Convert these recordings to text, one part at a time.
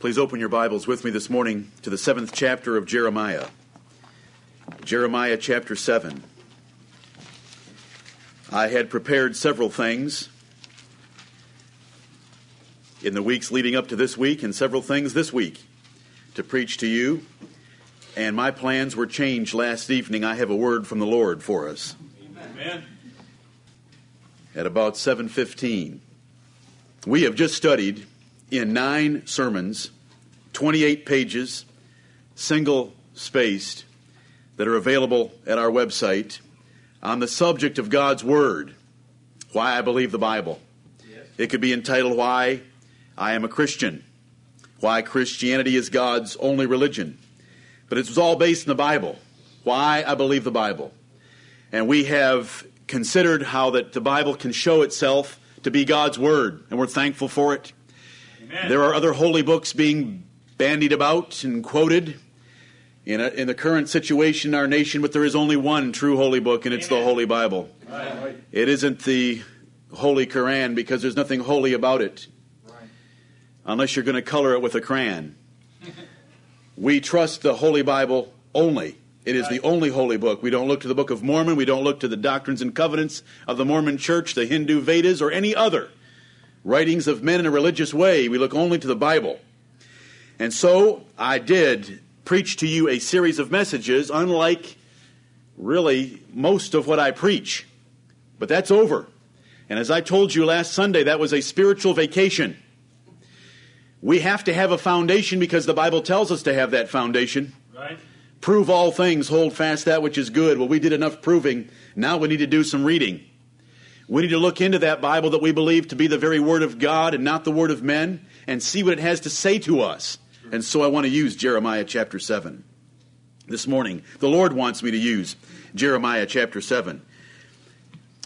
Please open your Bibles with me this morning to the seventh chapter of Jeremiah. Jeremiah chapter 7. I had prepared several things in the weeks leading up to this week and several things this week to preach to you, and my plans were changed last evening. I have a word from the Lord for us. Amen. At about 7:15. We have just studied in 9 sermons 28 pages, single spaced, that are available at our website on the subject of God's Word, why I believe the Bible. Yes. It could be entitled Why I Am a Christian, Why Christianity is God's Only Religion. But it was all based in the Bible, why I believe the Bible. And we have considered how that the Bible can show itself to be God's Word, and we're thankful for it. Amen. There are other holy books being bandied about and quoted in, a, in the current situation in our nation, but there is only one true holy book, and it's the Holy Bible. Right. It isn't the Holy Quran because there's nothing holy about it, Right. unless you're going to color it with a crayon. we trust the Holy Bible only. It is the only holy book. We don't look to the Book of Mormon. We don't look to the doctrines and covenants of the Mormon Church, the Hindu Vedas, or any other writings of men in a religious way. We look only to the Bible. And so I did preach to you a series of messages, unlike really most of what I preach. But that's over. And as I told you last Sunday, that was a spiritual vacation. We have to have a foundation because the Bible tells us to have that foundation. Right. Prove all things, hold fast that which is good. Well, we did enough proving. Now we need to do some reading. We need to look into that Bible that we believe to be the very Word of God and not the Word of men and see what it has to say to us. And so I want to use Jeremiah chapter 7 this morning. The Lord wants me to use Jeremiah chapter 7.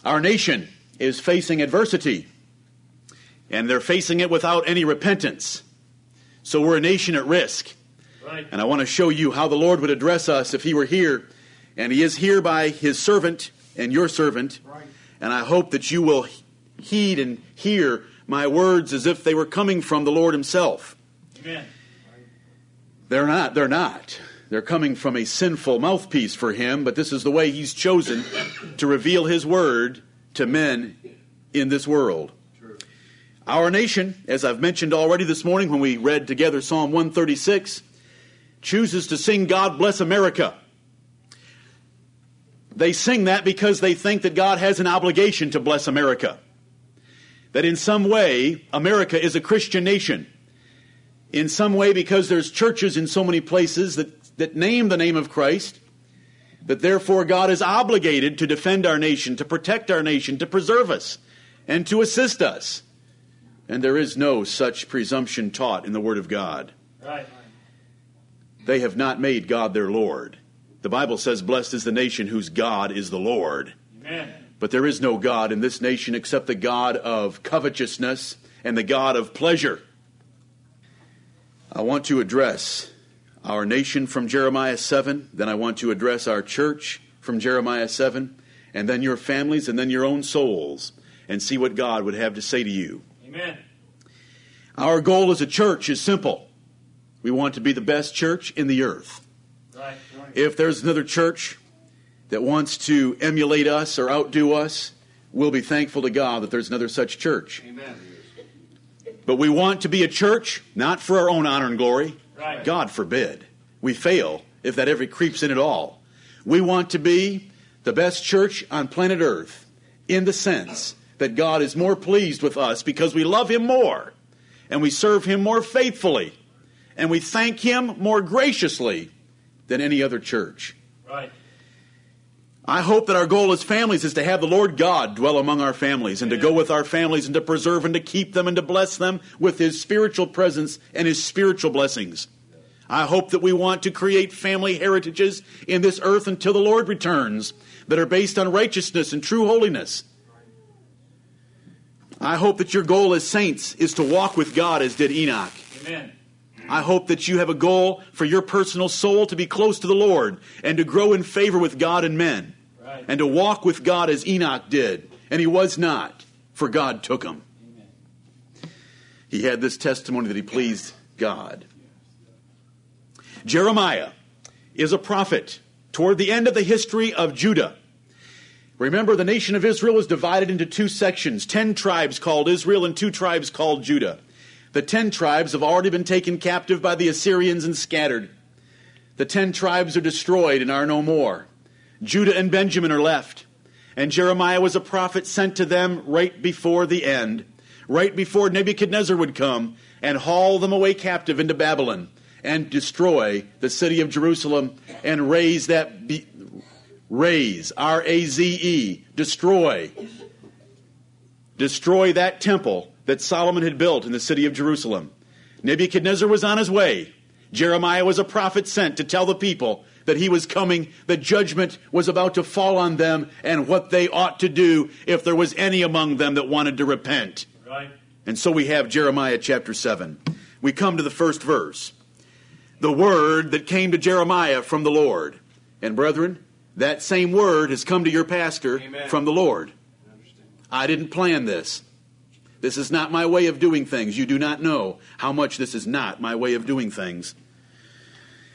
Our nation is facing adversity, and they're facing it without any repentance. So we're a nation at risk. Right. And I want to show you how the Lord would address us if He were here. And He is here by His servant and your servant. Right. And I hope that you will heed and hear my words as if they were coming from the Lord Himself. Amen. They're not. They're not. They're coming from a sinful mouthpiece for Him, but this is the way He's chosen to reveal His word to men in this world. True. Our nation, as I've mentioned already this morning when we read together Psalm 136, chooses to sing God Bless America. They sing that because they think that God has an obligation to bless America. That in some way, America is a Christian nation. In some way, because there's churches in so many places that, that name the name of Christ, that therefore God is obligated to defend our nation, to protect our nation, to preserve us, and to assist us. And there is no such presumption taught in the Word of God. Right. They have not made God their Lord. The Bible says, Blessed is the nation whose God is the Lord. Amen. But there is no God in this nation except the God of covetousness and the God of pleasure. I want to address our nation from Jeremiah 7, then I want to address our church from Jeremiah 7, and then your families, and then your own souls, and see what God would have to say to you. Amen. Our goal as a church is simple. We want to be the best church in the earth. If there's another church that wants to emulate us or outdo us, we'll be thankful to God that there's another such church. Amen. But we want to be a church not for our own honor and glory. Right. God forbid. We fail if that ever creeps in at all. We want to be the best church on planet Earth in the sense that God is more pleased with us because we love Him more and we serve Him more faithfully and we thank Him more graciously than any other church. Right. I hope that our goal as families is to have the Lord God dwell among our families and to go with our families and to preserve and to keep them and to bless them with His spiritual presence and His spiritual blessings. I hope that we want to create family heritages in this earth until the Lord returns that are based on righteousness and true holiness. I hope that your goal as saints is to walk with God as did Enoch. Amen. I hope that you have a goal for your personal soul to be close to the Lord and to grow in favor with God and men Right. and to walk with God as Enoch did. And he was not, for God took him. Amen. He had this testimony that he pleased God. Jeremiah is a prophet toward the end of the history of Judah. Remember, the nation of Israel was divided into two sections ten tribes called Israel and two tribes called Judah. The ten tribes have already been taken captive by the Assyrians and scattered. The ten tribes are destroyed and are no more. Judah and Benjamin are left. And Jeremiah was a prophet sent to them right before the end, right before Nebuchadnezzar would come and haul them away captive into Babylon and destroy the city of Jerusalem and raise that be, raze R A Z E destroy destroy that temple that Solomon had built in the city of Jerusalem. Nebuchadnezzar was on his way. Jeremiah was a prophet sent to tell the people that he was coming, that judgment was about to fall on them, and what they ought to do if there was any among them that wanted to repent. Right. And so we have Jeremiah chapter 7. We come to the first verse. The word that came to Jeremiah from the Lord. And brethren, that same word has come to your pastor Amen. from the Lord. I didn't plan this. This is not my way of doing things. You do not know how much this is not my way of doing things.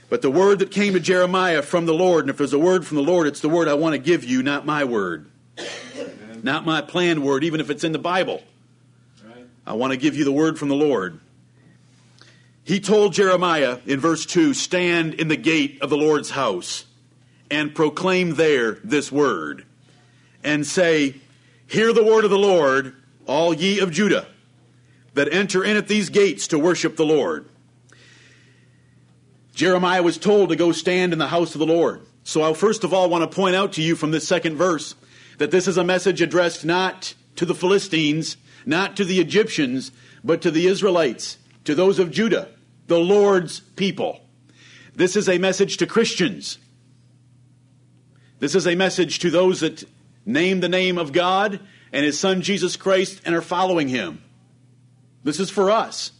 But the word that came to Jeremiah from the Lord, and if there's a word from the Lord, it's the word I want to give you, not my word. Not my planned word, even if it's in the Bible. Right. I want to give you the word from the Lord. He told Jeremiah in verse 2 Stand in the gate of the Lord's house and proclaim there this word, and say, Hear the word of the Lord, all ye of Judah, that enter in at these gates to worship the Lord. Jeremiah was told to go stand in the house of the Lord. So I first of all want to point out to you from this second verse that this is a message addressed not to the Philistines, not to the Egyptians, but to the Israelites, to those of Judah, the Lord's people. This is a message to Christians. This is a message to those that name the name of God and His Son Jesus Christ and are following Him. This is for us.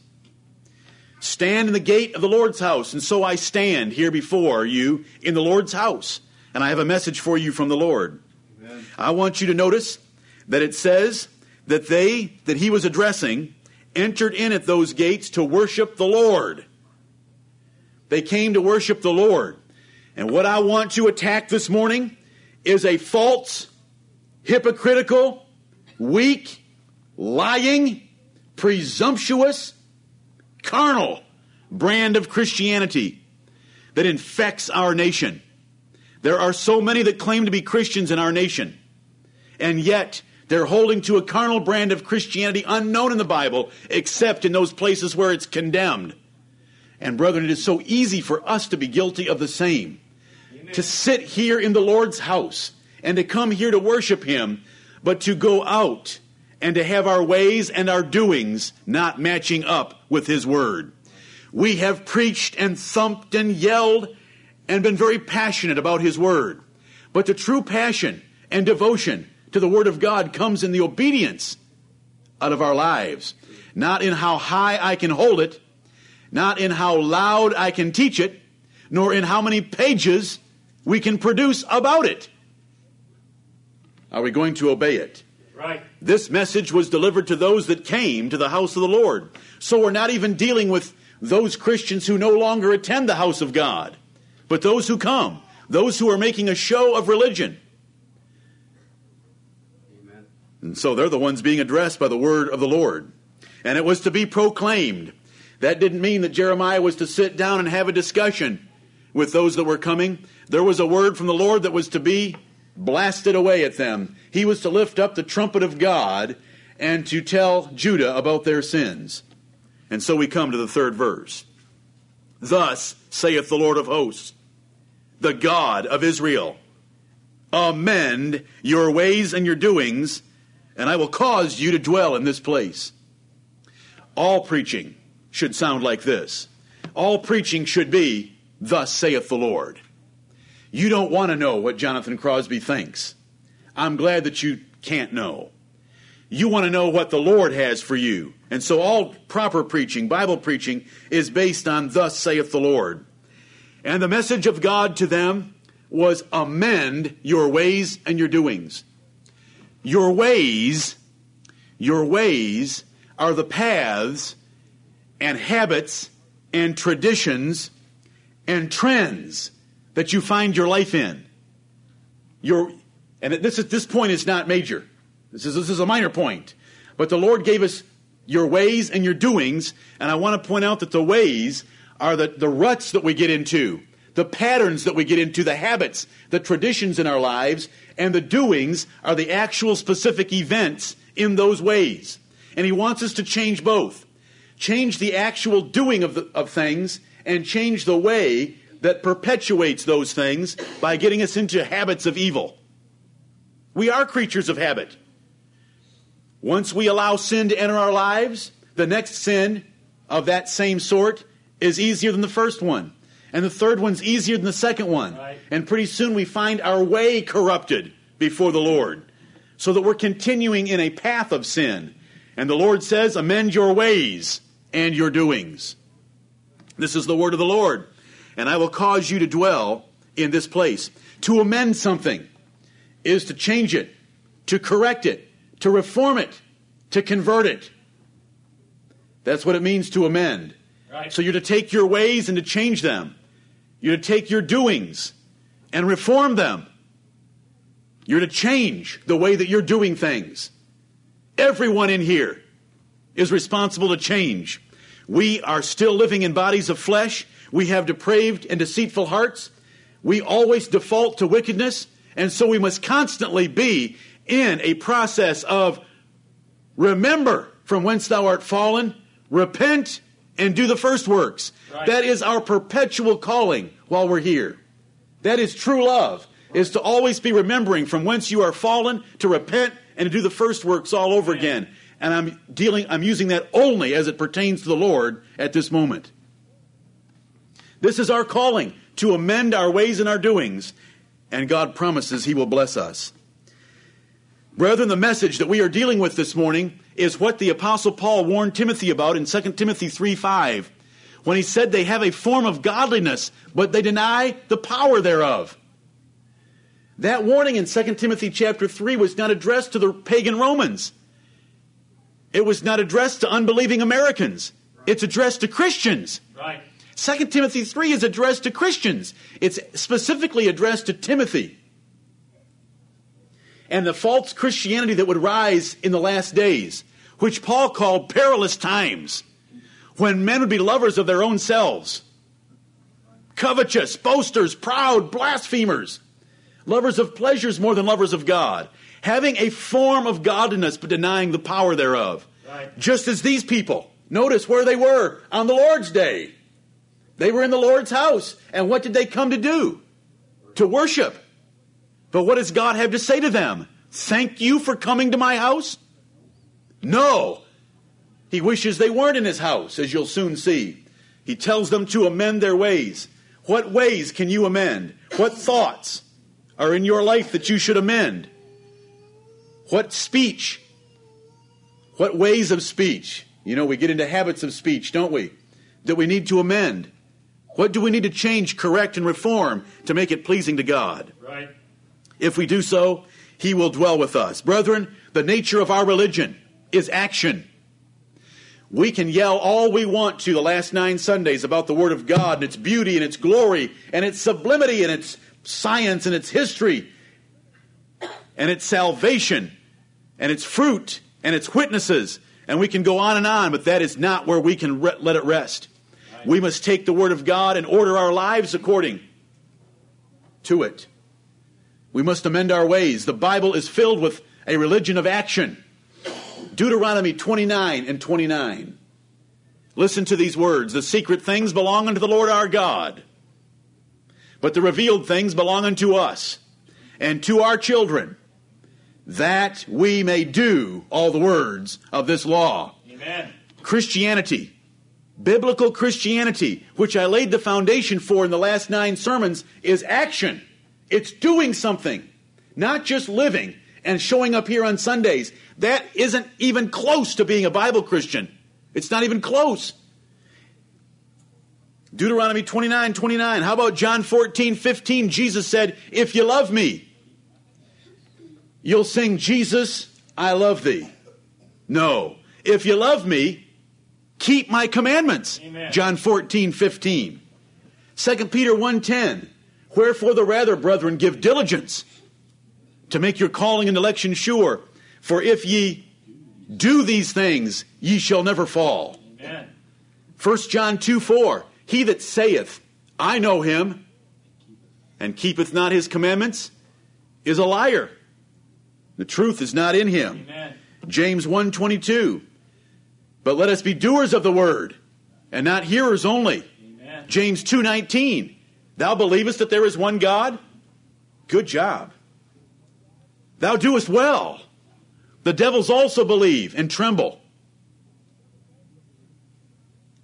Stand in the gate of the Lord's house, and so I stand here before you in the Lord's house. And I have a message for you from the Lord. Amen. I want you to notice that it says that they that he was addressing entered in at those gates to worship the Lord. They came to worship the Lord. And what I want to attack this morning is a false, hypocritical, weak, lying, presumptuous, carnal brand of Christianity that infects our nation. There are so many that claim to be Christians in our nation, and yet they're holding to a carnal brand of Christianity unknown in the Bible, except in those places where it's condemned. And brethren, it is so easy for us to be guilty of the same. To sit here in the Lord's house and to come here to worship Him, but to go out and to have our ways and our doings not matching up with His Word. We have preached and thumped and yelled and been very passionate about His Word. But the true passion and devotion to the Word of God comes in the obedience out of our lives, not in how high I can hold it, not in how loud I can teach it, nor in how many pages we can produce about it. Are we going to obey it? Right. This message was delivered to those that came to the house of the Lord. So we're not even dealing with those Christians who no longer attend the house of God, but those who come, those who are making a show of religion. Amen. And so they're the ones being addressed by the word of the Lord. And it was to be proclaimed. That didn't mean that Jeremiah was to sit down and have a discussion with those that were coming. There was a word from the Lord that was to be blasted away at them. He was to lift up the trumpet of God and to tell Judah about their sins. And so we come to the third verse. Thus saith the Lord of hosts, the God of Israel, amend your ways and your doings, and I will cause you to dwell in this place. All preaching should sound like this. All preaching should be, Thus saith the Lord. You don't want to know what Jonathan Crosby thinks. I'm glad that you can't know. You want to know what the Lord has for you. And so all proper preaching, Bible preaching, is based on Thus saith the Lord. And the message of God to them was amend your ways and your doings. Your ways, your ways are the paths and habits and traditions and trends that you find your life in. Your, and this, is, this point is not major. This is, this is a minor point. But the Lord gave us your ways and your doings, and I want to point out that the ways are the, the ruts that we get into, the patterns that we get into, the habits, the traditions in our lives, and the doings are the actual specific events in those ways. And He wants us to change both. Change the actual doing of, the, of things and change the way that perpetuates those things by getting us into habits of evil. We are creatures of habit. Once we allow sin to enter our lives, the next sin of that same sort is easier than the first one. And the third one's easier than the second one. Right. And pretty soon we find our way corrupted before the Lord. So that we're continuing in a path of sin. And the Lord says, Amend your ways and your doings. This is the word of the Lord. And I will cause you to dwell in this place. To amend something is to change it, to correct it, to reform it, to convert it. That's what it means to amend. Right. So you're to take your ways and to change them. You're to take your doings and reform them. You're to change the way that you're doing things. Everyone in here is responsible to change. We are still living in bodies of flesh. We have depraved and deceitful hearts. We always default to wickedness. And so we must constantly be in a process of remember from whence thou art fallen, repent, and do the first works. Right. That is our perpetual calling while we're here. That is true love, is to always be remembering from whence you are fallen, to repent, and to do the first works all over again. And I'm dealing, I'm using that only as it pertains to the Lord at this moment. This is our calling to amend our ways and our doings, and God promises He will bless us. Brethren, the message that we are dealing with this morning is what the Apostle Paul warned Timothy about in 2 Timothy 3 5, when he said they have a form of godliness, but they deny the power thereof. That warning in 2 Timothy chapter 3 was not addressed to the pagan Romans. It was not addressed to unbelieving Americans. It's addressed to Christians. Right. 2 Timothy 3 is addressed to Christians. It's specifically addressed to Timothy. And the false Christianity that would rise in the last days, which Paul called perilous times, when men would be lovers of their own selves, covetous, boasters, proud, blasphemers, lovers of pleasures more than lovers of God, having a form of godliness but denying the power thereof. Right. Just as these people, notice where they were on the Lord's day. They were in the Lord's house. And what did they come to do? To worship. But what does God have to say to them? Thank you for coming to my house? No. He wishes they weren't in his house, as you'll soon see. He tells them to amend their ways. What ways can you amend? What thoughts are in your life that you should amend? What speech? What ways of speech? You know, we get into habits of speech, don't we? That we need to amend. What do we need to change, correct, and reform to make it pleasing to God? Right. If we do so, he will dwell with us. Brethren, the nature of our religion is action. We can yell all we want to the last nine Sundays about the Word of God and its beauty and its glory and its sublimity and its science and its history and its salvation and its fruit and its witnesses. And we can go on and on, but that is not where we can re- let it rest. We must take the Word of God and order our lives according to it. We must amend our ways. The Bible is filled with a religion of action. Deuteronomy 29 and 29. Listen to these words The secret things belong unto the Lord our God, but the revealed things belong unto us and to our children, that we may do all the words of this law. Amen. Christianity, biblical Christianity, which I laid the foundation for in the last nine sermons, is action. It's doing something, not just living and showing up here on Sundays. That isn't even close to being a Bible Christian. It's not even close. Deuteronomy 29 29. How about John 14 15? Jesus said, If you love me, you'll sing, Jesus, I love thee. No. If you love me, keep my commandments. Amen. John 14, 15. 2 Peter 1.10, wherefore the rather, brethren, give diligence to make your calling and election sure. For if ye do these things, ye shall never fall. Amen. 1 John 2 4. He that saith, I know him, and keepeth not his commandments, is a liar. The truth is not in him. Amen. James 1 22. But let us be doers of the word, and not hearers only. Amen. James 2 19. Thou believest that there is one God? Good job. Thou doest well. The devils also believe and tremble.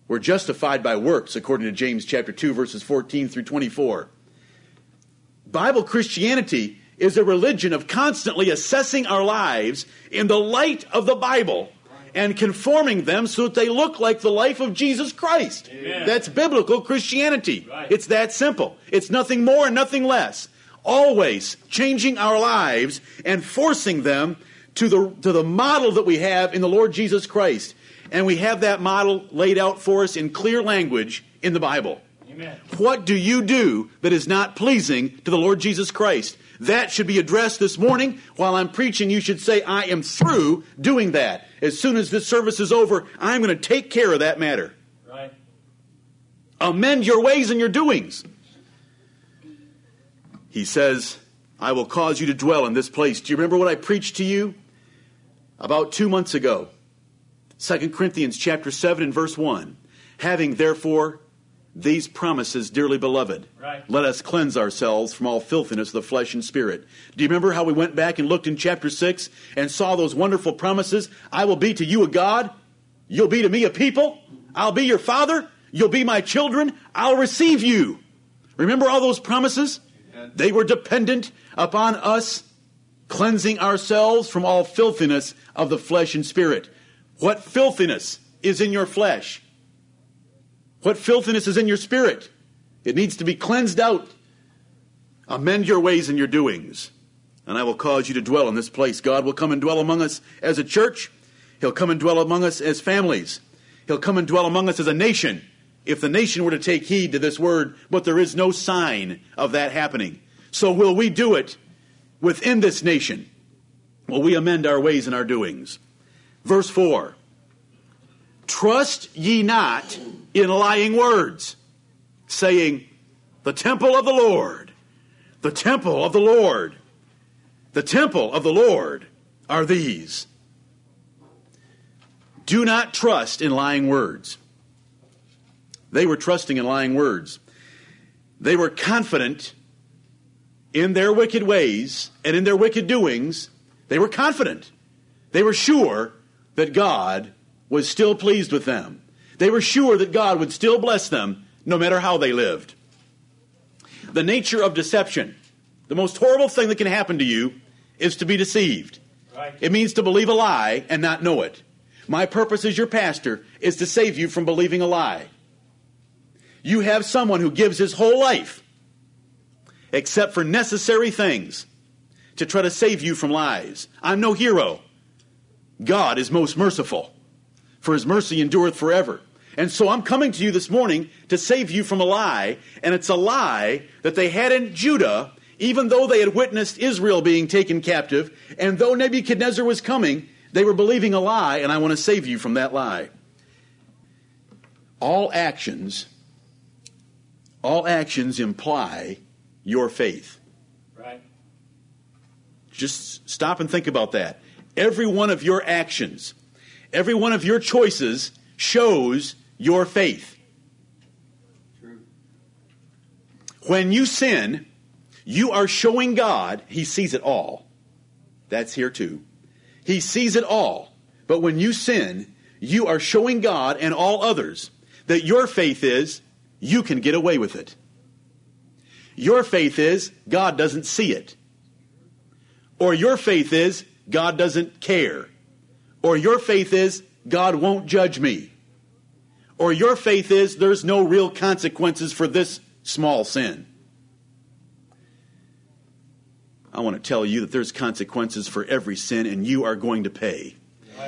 We're justified by works, according to James chapter 2, verses 14 through 24. Bible Christianity is a religion of constantly assessing our lives in the light of the Bible and conforming them so that they look like the life of Jesus Christ. Amen. That's biblical Christianity. Right. It's that simple. It's nothing more and nothing less. Always changing our lives and forcing them to the, to the model that we have in the Lord Jesus Christ. And we have that model laid out for us in clear language in the Bible. Amen. What do you do that is not pleasing to the Lord Jesus Christ? That should be addressed this morning. While I'm preaching, you should say, I am through doing that. As soon as this service is over, I'm going to take care of that matter. Right. Amend your ways and your doings. He says, I will cause you to dwell in this place. Do you remember what I preached to you about two months ago? 2 Corinthians chapter 7 and verse 1. Having therefore these promises, dearly beloved, Right. let us cleanse ourselves from all filthiness of the flesh and spirit. Do you remember how we went back and looked in chapter 6 and saw those wonderful promises? I will be to you a God, you'll be to me a people, I'll be your father, you'll be my children, I'll receive you. Remember all those promises? They were dependent upon us cleansing ourselves from all filthiness of the flesh and spirit. What filthiness is in your flesh? What filthiness is in your spirit? It needs to be cleansed out. Amend your ways and your doings, and I will cause you to dwell in this place. God will come and dwell among us as a church. He'll come and dwell among us as families. He'll come and dwell among us as a nation. If the nation were to take heed to this word, but there is no sign of that happening. So will we do it within this nation? Will we amend our ways and our doings? Verse 4 Trust ye not in lying words, saying, The temple of the Lord, the temple of the Lord, the temple of the Lord are these. Do not trust in lying words. They were trusting in lying words. They were confident in their wicked ways and in their wicked doings. They were confident. They were sure that God was still pleased with them. They were sure that God would still bless them no matter how they lived. The nature of deception, the most horrible thing that can happen to you is to be deceived. Right. It means to believe a lie and not know it. My purpose as your pastor is to save you from believing a lie. You have someone who gives his whole life, except for necessary things, to try to save you from lies. I'm no hero. God is most merciful, for his mercy endureth forever. And so I'm coming to you this morning to save you from a lie, and it's a lie that they had in Judah, even though they had witnessed Israel being taken captive, and though Nebuchadnezzar was coming, they were believing a lie, and I want to save you from that lie. All actions, all actions imply your faith. Right. Just stop and think about that. Every one of your actions, every one of your choices shows your faith. True. When you sin, you are showing God, He sees it all. That's here too. He sees it all. But when you sin, you are showing God and all others that your faith is you can get away with it. Your faith is God doesn't see it. Or your faith is God doesn't care. Or your faith is God won't judge me. Or your faith is there's no real consequences for this small sin. I want to tell you that there's consequences for every sin and you are going to pay.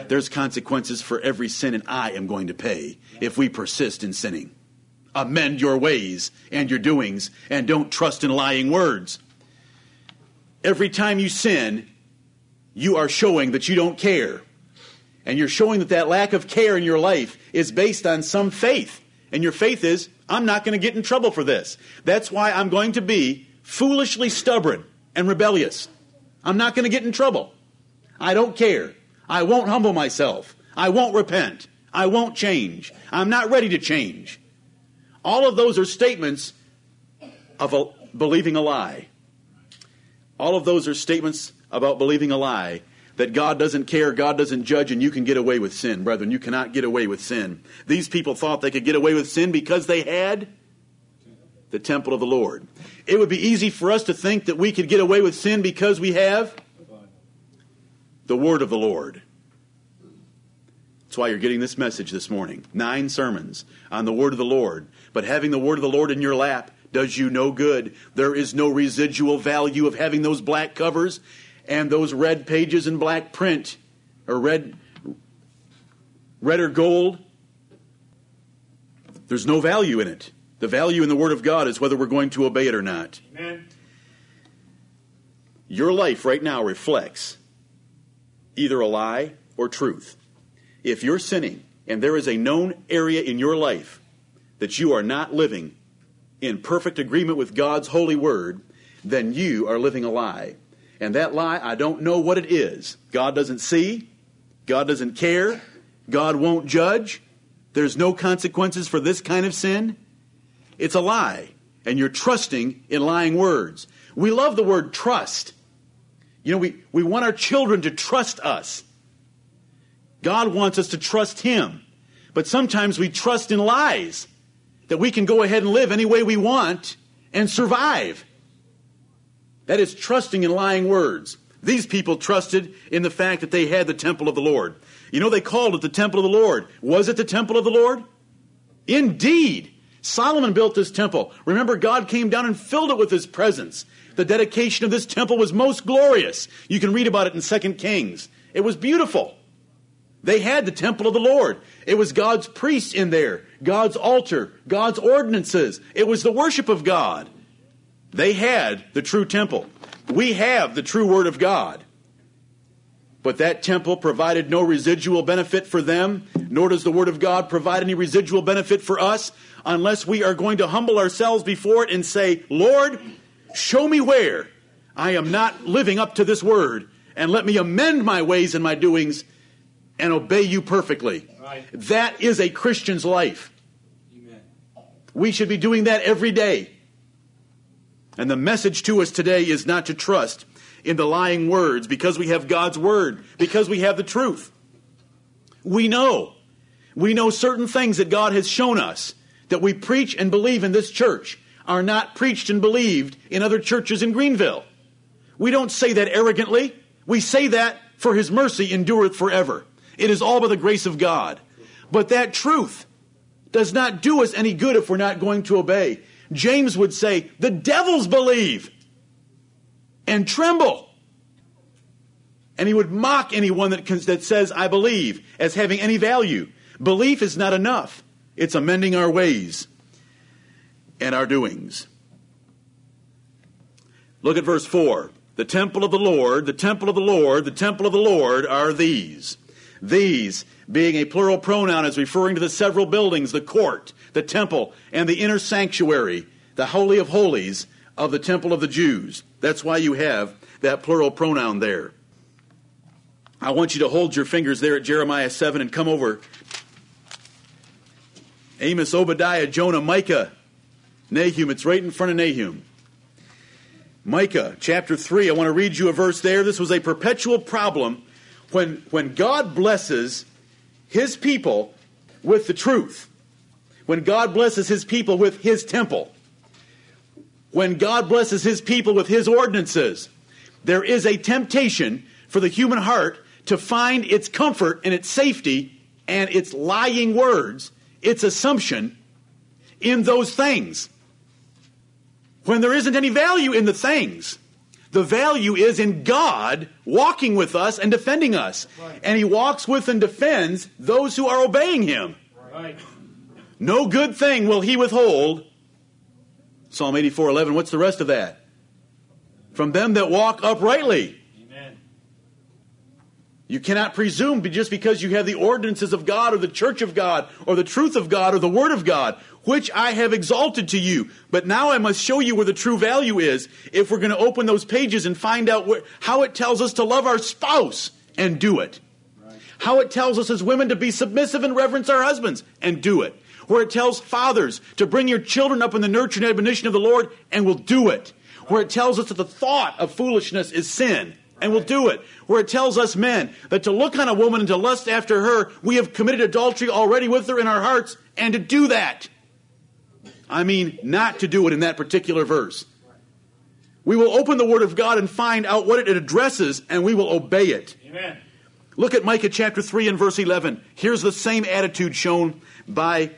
There's consequences for every sin, and I am going to pay if we persist in sinning. Amend your ways and your doings, and don't trust in lying words. Every time you sin, you are showing that you don't care. And you're showing that that lack of care in your life is based on some faith. And your faith is, I'm not going to get in trouble for this. That's why I'm going to be foolishly stubborn and rebellious. I'm not going to get in trouble. I don't care. I won't humble myself. I won't repent. I won't change. I'm not ready to change. All of those are statements of a, believing a lie. All of those are statements about believing a lie that God doesn't care, God doesn't judge, and you can get away with sin. Brethren, you cannot get away with sin. These people thought they could get away with sin because they had the temple of the Lord. It would be easy for us to think that we could get away with sin because we have the word of the Lord. That's why you're getting this message this morning. Nine sermons on the word of the Lord. But having the word of the Lord in your lap does you no good. There is no residual value of having those black covers and those red pages in black print or red red or gold. There's no value in it. The value in the Word of God is whether we're going to obey it or not. Amen. Your life right now reflects either a lie or truth. If you're sinning and there is a known area in your life that you are not living in perfect agreement with God's holy word, then you are living a lie. And that lie, I don't know what it is. God doesn't see, God doesn't care, God won't judge. There's no consequences for this kind of sin. It's a lie, and you're trusting in lying words. We love the word trust. You know, we, we want our children to trust us. God wants us to trust Him. But sometimes we trust in lies that we can go ahead and live any way we want and survive. That is trusting in lying words. These people trusted in the fact that they had the temple of the Lord. You know, they called it the temple of the Lord. Was it the temple of the Lord? Indeed. Solomon built this temple. Remember, God came down and filled it with his presence. The dedication of this temple was most glorious. You can read about it in 2 Kings. It was beautiful. They had the temple of the Lord. It was God's priests in there, God's altar, God's ordinances. It was the worship of God. They had the true temple. We have the true Word of God. But that temple provided no residual benefit for them, nor does the Word of God provide any residual benefit for us unless we are going to humble ourselves before it and say, Lord, show me where I am not living up to this Word, and let me amend my ways and my doings and obey you perfectly. Right. That is a Christian's life. Amen. We should be doing that every day. And the message to us today is not to trust in the lying words because we have God's word, because we have the truth. We know. We know certain things that God has shown us that we preach and believe in this church are not preached and believed in other churches in Greenville. We don't say that arrogantly. We say that for his mercy endureth forever. It is all by the grace of God. But that truth does not do us any good if we're not going to obey. James would say, the devils believe and tremble. And he would mock anyone that, that says, I believe, as having any value. Belief is not enough, it's amending our ways and our doings. Look at verse 4. The temple of the Lord, the temple of the Lord, the temple of the Lord are these. These, being a plural pronoun, is referring to the several buildings, the court, the temple, and the inner sanctuary, the Holy of Holies of the temple of the Jews. That's why you have that plural pronoun there. I want you to hold your fingers there at Jeremiah 7 and come over. Amos, Obadiah, Jonah, Micah, Nahum. It's right in front of Nahum. Micah chapter 3. I want to read you a verse there. This was a perpetual problem when, when God blesses his people with the truth, when God blesses his people with his temple, when God blesses his people with his ordinances, there is a temptation for the human heart to find its comfort and its safety and its lying words, its assumption in those things. When there isn't any value in the things, The value is in God walking with us and defending us. Right. And He walks with and defends those who are obeying Him. Right. No good thing will He withhold. Psalm 84 11. What's the rest of that? From them that walk uprightly. Amen. You cannot presume just because you have the ordinances of God or the church of God or the truth of God or the word of God, which I have exalted to you. But now I must show you where the true value is if we're going to open those pages and find out where, how it tells us to love our spouse and do it. How it tells us as women to be submissive and reverence our husbands and do it. Where it tells fathers to bring your children up in the nurture and admonition of the Lord and we'll do it. Where it tells us that the thought of foolishness is sin and we'll do it. Where it tells us men that to look on a woman and to lust after her, we have committed adultery already with her in our hearts and to do that. I mean, not to do it in that particular verse. We will open the Word of God and find out what it addresses and we will obey it. Amen. Look at Micah chapter 3 and verse 11. Here's the same attitude shown by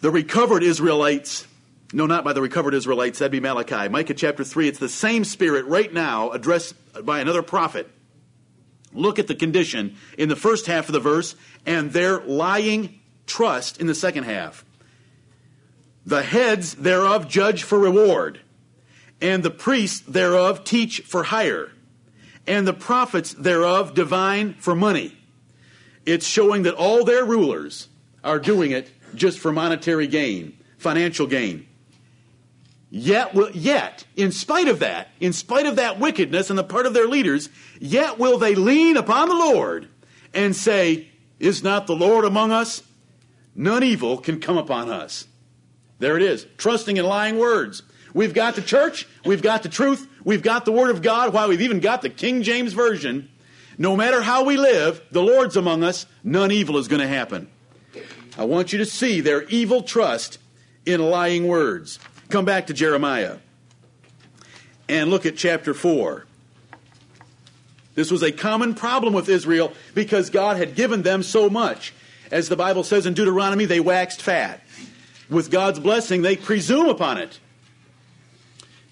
the recovered Israelites. No, not by the recovered Israelites. That'd be Malachi. Micah chapter 3. It's the same spirit right now addressed by another prophet. Look at the condition in the first half of the verse and their lying trust in the second half. The heads thereof judge for reward, and the priests thereof teach for hire and the prophets thereof divine for money. It's showing that all their rulers are doing it just for monetary gain, financial gain. Yet, will- yet, in spite of that, in spite of that wickedness on the part of their leaders, yet will they lean upon the Lord and say, Is not the Lord among us? None evil can come upon us. There it is, trusting in lying words. We've got the church, we've got the truth, we've got the Word of God, why we've even got the King James Version. No matter how we live, the Lord's among us, none evil is going to happen. I want you to see their evil trust in lying words. Come back to Jeremiah and look at chapter 4. This was a common problem with Israel because God had given them so much. As the Bible says in Deuteronomy, they waxed fat. With God's blessing, they presume upon it.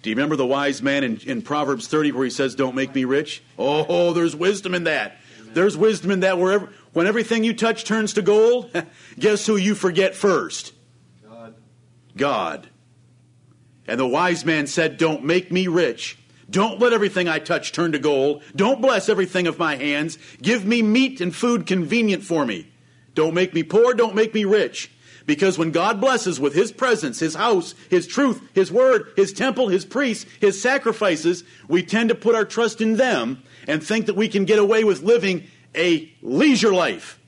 Do you remember the wise man in, in Proverbs 30 where he says, Don't make me rich? Oh, there's wisdom in that. There's wisdom in that. Wherever, when everything you touch turns to gold, guess who you forget first? God. God. And the wise man said, Don't make me rich. Don't let everything I touch turn to gold. Don't bless everything of my hands. Give me meat and food convenient for me. Don't make me poor. Don't make me rich. Because when God blesses with His presence, His house, His truth, His word, His temple, His priests, His sacrifices, we tend to put our trust in them and think that we can get away with living a leisure life.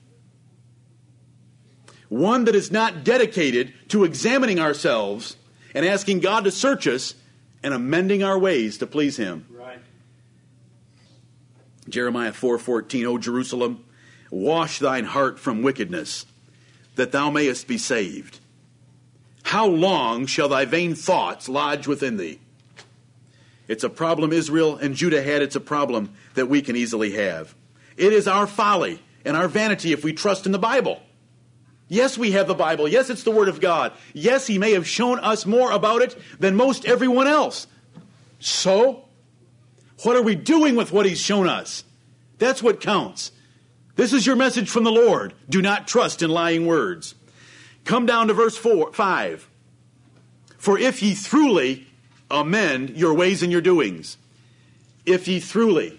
One that is not dedicated to examining ourselves and asking God to search us and amending our ways to please Him. Right. Jeremiah 4:14, O Jerusalem, wash thine heart from wickedness, that thou mayest be saved. How long shall thy vain thoughts lodge within thee? It's a problem Israel and Judah had. It's a problem that we can easily have. It is our folly and our vanity if we trust in the Bible. Yes, we have the Bible. Yes, it's the Word of God. Yes, He may have shown us more about it than most everyone else. So, what are we doing with what He's shown us? That's what counts. This is your message from the Lord. Do not trust in lying words. Come down to verse four, 5. For if ye truly amend your ways and your doings, if ye truly.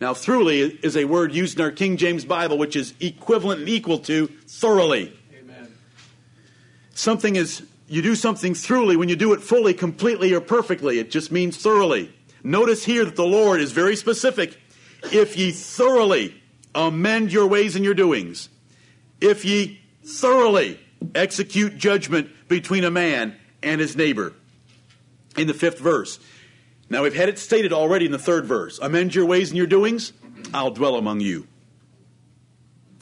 Now, truly is a word used in our King James Bible which is equivalent and equal to thoroughly. Amen. Something is, you do something truly when you do it fully, completely, or perfectly. It just means thoroughly. Notice here that the Lord is very specific. If ye thoroughly amend your ways and your doings, if ye thoroughly execute judgment between a man and his neighbor. In the fifth verse. Now we've had it stated already in the third verse. Amend your ways and your doings, I'll dwell among you.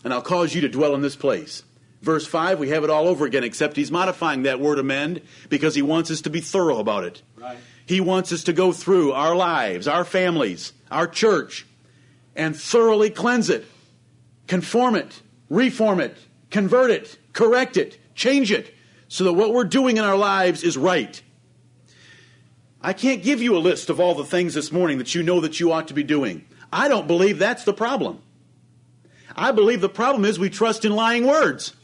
And I'll cause you to dwell in this place. Verse 5, we have it all over again, except he's modifying that word amend because he wants us to be thorough about it. Right. He wants us to go through our lives, our families, our church, and thoroughly cleanse it, conform it, reform it, convert it, correct it, change it, so that what we're doing in our lives is right. I can't give you a list of all the things this morning that you know that you ought to be doing. I don't believe that's the problem. I believe the problem is we trust in lying words.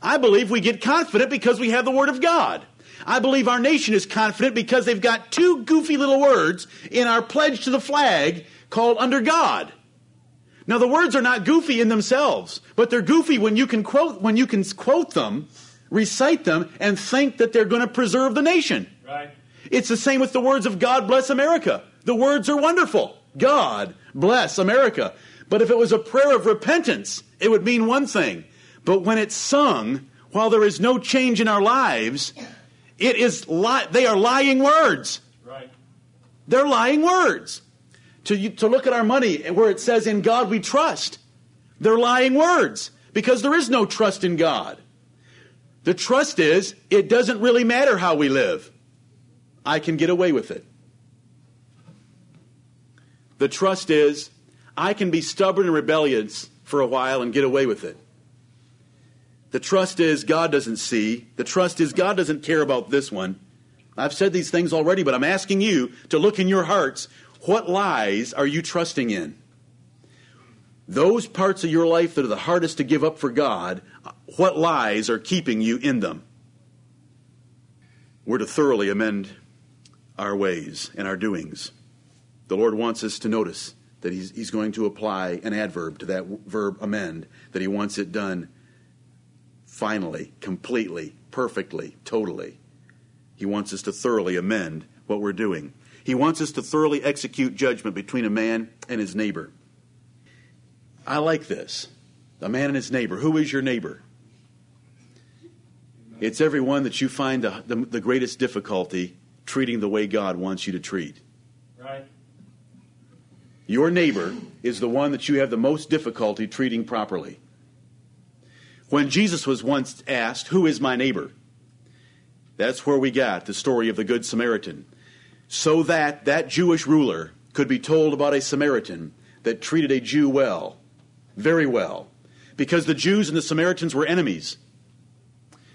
I believe we get confident because we have the Word of God. I believe our nation is confident because they've got two goofy little words in our pledge to the flag called under God. Now the words are not goofy in themselves, but they're goofy when you can quote when you can quote them, recite them and think that they're going to preserve the nation. Right. It's the same with the words of God bless America. The words are wonderful. God bless America. But if it was a prayer of repentance, it would mean one thing. But when it's sung, while there is no change in our lives, it is li- they are lying words. Right. They're lying words. To, to look at our money where it says, In God we trust, they're lying words because there is no trust in God. The trust is, it doesn't really matter how we live. I can get away with it. The trust is, I can be stubborn and rebellious for a while and get away with it. The trust is, God doesn't see. The trust is, God doesn't care about this one. I've said these things already, but I'm asking you to look in your hearts. What lies are you trusting in? Those parts of your life that are the hardest to give up for God, what lies are keeping you in them? We're to thoroughly amend our ways and our doings. The Lord wants us to notice that He's, he's going to apply an adverb to that verb amend, that He wants it done finally, completely, perfectly, totally. He wants us to thoroughly amend what we're doing. He wants us to thoroughly execute judgment between a man and his neighbor. I like this. A man and his neighbor. Who is your neighbor? It's everyone that you find the, the, the greatest difficulty treating the way God wants you to treat. Right. Your neighbor is the one that you have the most difficulty treating properly. When Jesus was once asked, Who is my neighbor? That's where we got the story of the Good Samaritan. So that that Jewish ruler could be told about a Samaritan that treated a Jew well, very well, because the Jews and the Samaritans were enemies.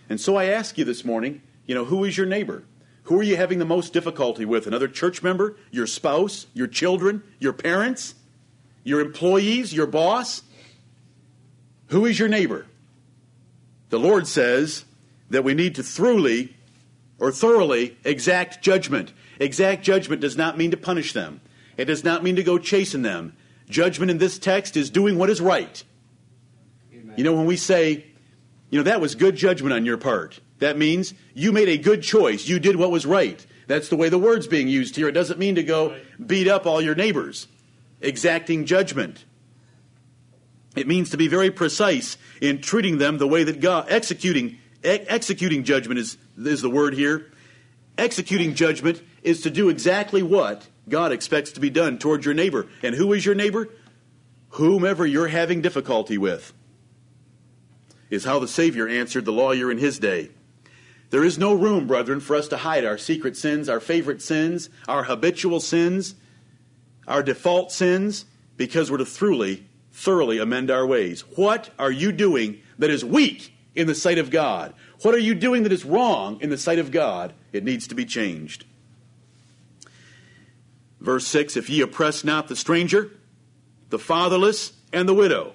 And so I ask you this morning, you know, who is your neighbor? Who are you having the most difficulty with? Another church member? Your spouse? Your children? Your parents? Your employees? Your boss? Who is your neighbor? The Lord says that we need to thoroughly or thoroughly exact judgment. Exact judgment does not mean to punish them. It does not mean to go chasing them. Judgment in this text is doing what is right. Amen. You know, when we say, you know, that was good judgment on your part, that means you made a good choice. You did what was right. That's the way the word's being used here. It doesn't mean to go beat up all your neighbors. Exacting judgment. It means to be very precise in treating them the way that God, executing, e- executing judgment is, is the word here. Executing judgment is to do exactly what God expects to be done toward your neighbor. And who is your neighbor? Whomever you're having difficulty with, is how the Savior answered the lawyer in his day. There is no room, brethren, for us to hide our secret sins, our favorite sins, our habitual sins, our default sins, because we're to thoroughly, thoroughly amend our ways. What are you doing that is weak in the sight of God? What are you doing that is wrong in the sight of God? It needs to be changed. Verse 6 If ye oppress not the stranger, the fatherless, and the widow,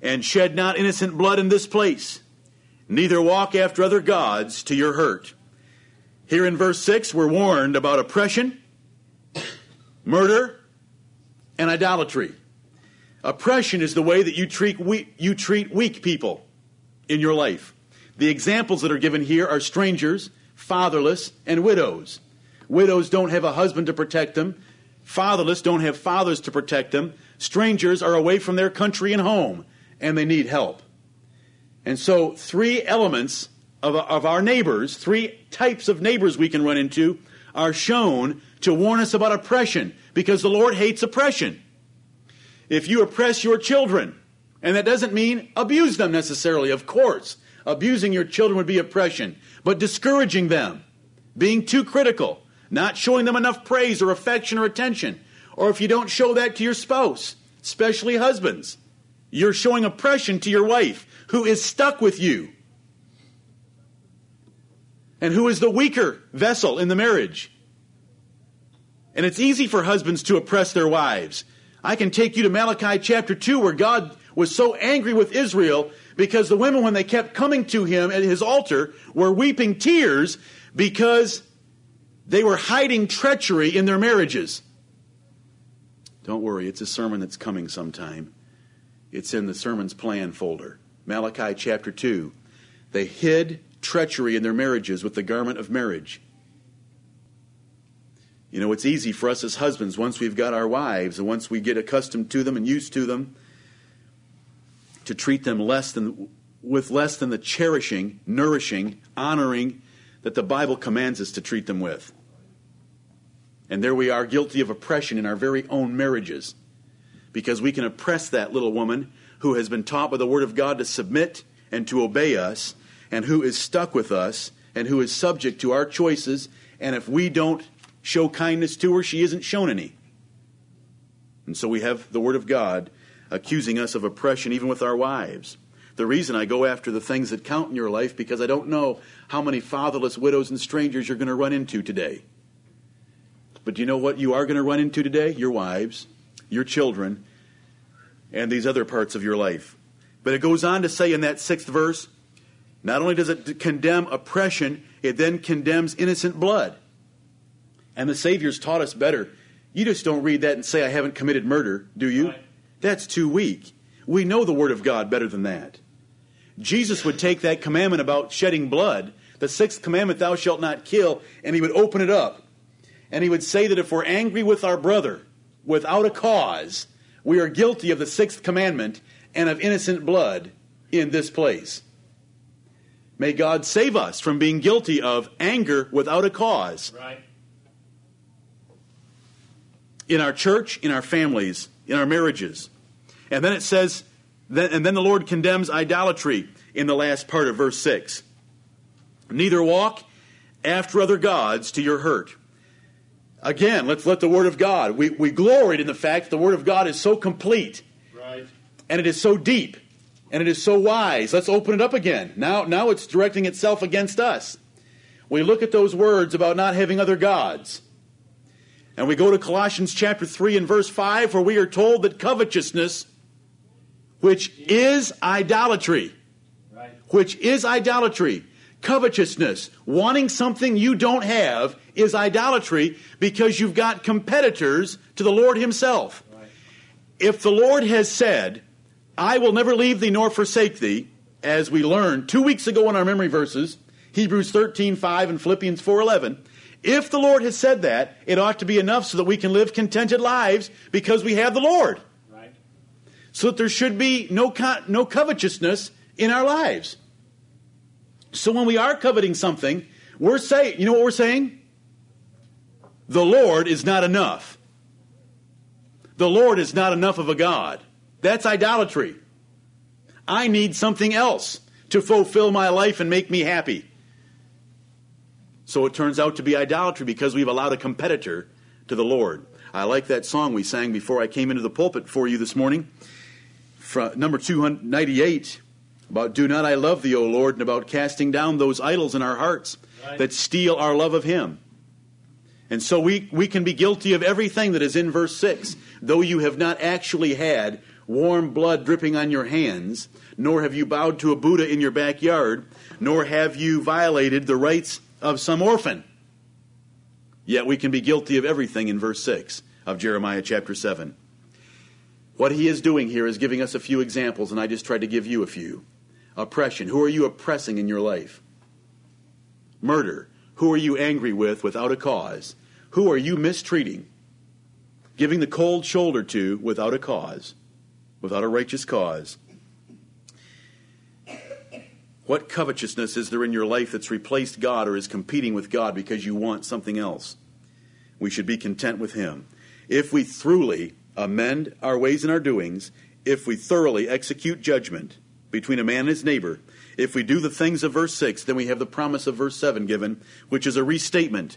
and shed not innocent blood in this place, neither walk after other gods to your hurt. Here in verse 6, we're warned about oppression, murder, and idolatry. Oppression is the way that you treat weak, you treat weak people in your life. The examples that are given here are strangers, fatherless, and widows. Widows don't have a husband to protect them. Fatherless don't have fathers to protect them. Strangers are away from their country and home, and they need help. And so, three elements of, of our neighbors, three types of neighbors we can run into, are shown to warn us about oppression, because the Lord hates oppression. If you oppress your children, and that doesn't mean abuse them necessarily, of course. Abusing your children would be oppression, but discouraging them, being too critical, not showing them enough praise or affection or attention. Or if you don't show that to your spouse, especially husbands, you're showing oppression to your wife who is stuck with you and who is the weaker vessel in the marriage. And it's easy for husbands to oppress their wives. I can take you to Malachi chapter 2 where God was so angry with Israel because the women, when they kept coming to him at his altar, were weeping tears because they were hiding treachery in their marriages. Don't worry, it's a sermon that's coming sometime. It's in the sermon's plan folder. Malachi chapter 2. They hid treachery in their marriages with the garment of marriage. You know, it's easy for us as husbands, once we've got our wives and once we get accustomed to them and used to them, to treat them less than, with less than the cherishing, nourishing, honoring that the Bible commands us to treat them with. And there we are, guilty of oppression in our very own marriages, because we can oppress that little woman who has been taught by the Word of God to submit and to obey us, and who is stuck with us, and who is subject to our choices. And if we don't show kindness to her, she isn't shown any. And so we have the Word of God accusing us of oppression even with our wives. The reason I go after the things that count in your life because I don't know how many fatherless widows and strangers you're going to run into today. But do you know what you are going to run into today? Your wives, your children, and these other parts of your life. But it goes on to say in that sixth verse, not only does it condemn oppression, it then condemns innocent blood. And the Savior's taught us better. You just don't read that and say, I haven't committed murder, do you? Right. That's too weak. We know the Word of God better than that. Jesus would take that commandment about shedding blood, the sixth commandment, thou shalt not kill, and he would open it up. And he would say that if we're angry with our brother without a cause, we are guilty of the sixth commandment and of innocent blood in this place. May God save us from being guilty of anger without a cause Right. in our church, in our families, in our marriages. And then it says, and then the Lord condemns idolatry in the last part of verse 6. Neither walk after other gods to your hurt. Again, let's let the Word of God. We, we gloried in the fact that the Word of God is so complete Right. and it is so deep and it is so wise. Let's open it up again. Now, now it's directing itself against us. We look at those words about not having other gods. And we go to Colossians chapter 3 and verse 5, where we are told that covetousness, which is idolatry, Right. which is idolatry, covetousness, wanting something you don't have, is idolatry because you've got competitors to the Lord Himself. Right. If the Lord has said, I will never leave thee nor forsake thee, as we learned two weeks ago in our memory verses, Hebrews 13, 5 and Philippians 4, 11, if the Lord has said that, it ought to be enough so that we can live contented lives because we have the Lord. Right. So that there should be no, co- no covetousness in our lives. So when we are coveting something, we're saying, you know what we're saying? The Lord is not enough. The Lord is not enough of a God. That's idolatry. I need something else to fulfill my life and make me happy. So it turns out to be idolatry because we've allowed a competitor to the Lord. I like that song we sang before I came into the pulpit for you this morning. From number 298 about do not I love thee, O Lord, and about casting down those idols in our hearts Right. that steal our love of him. And so we, we can be guilty of everything that is in verse 6, though you have not actually had warm blood dripping on your hands, nor have you bowed to a Buddha in your backyard, nor have you violated the rights of some orphan. Yet we can be guilty of everything in verse 6 of Jeremiah chapter 7. What he is doing here is giving us a few examples, and I just tried to give you a few. Oppression. Who are you oppressing in your life? Murder. Who are you angry with without a cause? Who are you mistreating? Giving the cold shoulder to without a cause, without a righteous cause. What covetousness is there in your life that's replaced God or is competing with God because you want something else? We should be content with Him. If we truly amend our ways and our doings, if we thoroughly execute judgment between a man and his neighbor, if we do the things of verse 6, then we have the promise of verse 7 given, which is a restatement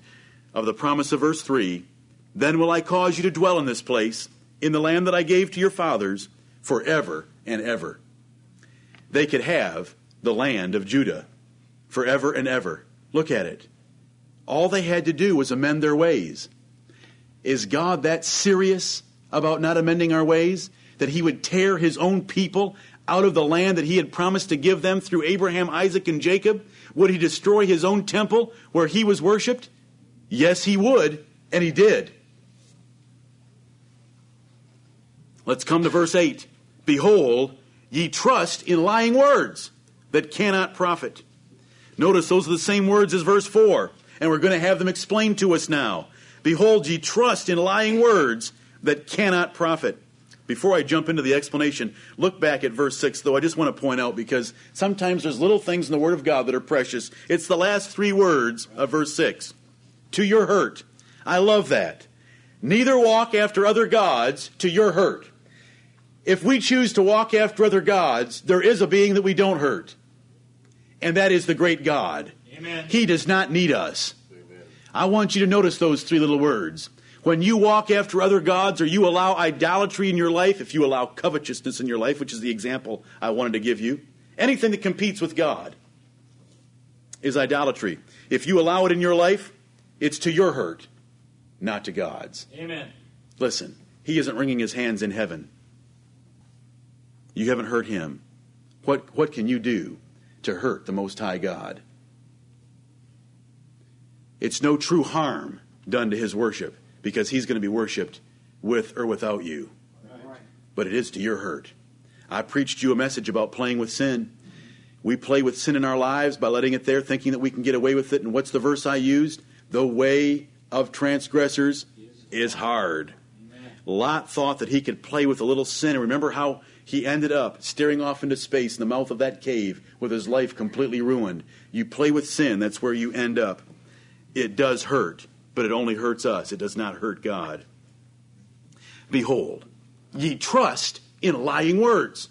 of the promise of verse 3. Then will I cause you to dwell in this place, in the land that I gave to your fathers, forever and ever. They could have the land of Judah forever and ever. Look at it. All they had to do was amend their ways. Is God that serious about not amending our ways? That he would tear his own people out of the land that he had promised to give them through Abraham, Isaac, and Jacob? Would he destroy his own temple where he was worshiped? Yes, he would, and he did. Let's come to verse 8. Behold, ye trust in lying words that cannot profit. Notice those are the same words as verse 4, and we're going to have them explained to us now. Behold, ye trust in lying words that cannot profit. Before I jump into the explanation, look back at verse 6, though. I just want to point out because sometimes there's little things in the Word of God that are precious. It's the last three words of verse 6 to your hurt. I love that. Neither walk after other gods to your hurt. If we choose to walk after other gods, there is a being that we don't hurt, and that is the great God. Amen. He does not need us. I want you to notice those three little words. When you walk after other gods or you allow idolatry in your life, if you allow covetousness in your life, which is the example I wanted to give you, anything that competes with God is idolatry. If you allow it in your life, it's to your hurt, not to God's. Amen. Listen, He isn't wringing His hands in heaven. You haven't hurt Him. What, what can you do to hurt the Most High God? It's no true harm done to His worship because He's going to be worshiped with or without you. But it is to your hurt. I preached you a message about playing with sin. We play with sin in our lives by letting it there, thinking that we can get away with it. And what's the verse I used? The way of transgressors is hard. Lot thought that he could play with a little sin. And remember how he ended up staring off into space in the mouth of that cave with his life completely ruined. You play with sin, that's where you end up. It does hurt, but it only hurts us. It does not hurt God. Behold, ye trust in lying words.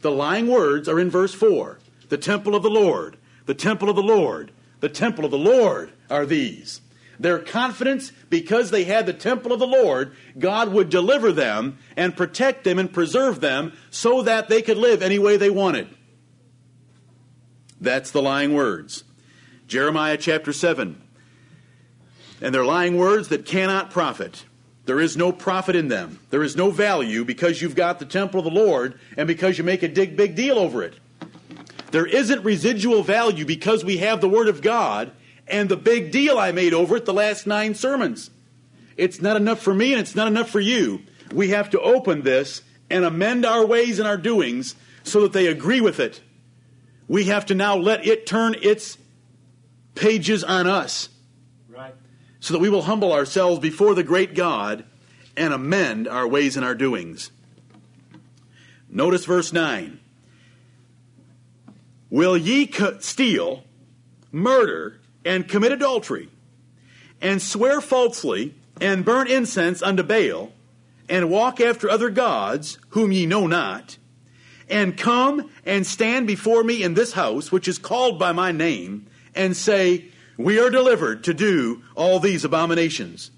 The lying words are in verse 4. The temple of the Lord, the temple of the Lord, the temple of the Lord are these. Their confidence, because they had the temple of the Lord, God would deliver them and protect them and preserve them so that they could live any way they wanted. That's the lying words. Jeremiah chapter 7. And they're lying words that cannot profit. There is no profit in them. There is no value because you've got the temple of the Lord and because you make a big, big deal over it. There isn't residual value because we have the Word of God and the big deal I made over it the last nine sermons. It's not enough for me and it's not enough for you. We have to open this and amend our ways and our doings so that they agree with it. We have to now let it turn its pages on us. So that we will humble ourselves before the great God and amend our ways and our doings. Notice verse 9. Will ye co- steal, murder, and commit adultery, and swear falsely, and burn incense unto Baal, and walk after other gods whom ye know not, and come and stand before me in this house, which is called by my name, and say, We are delivered to do all these abominations.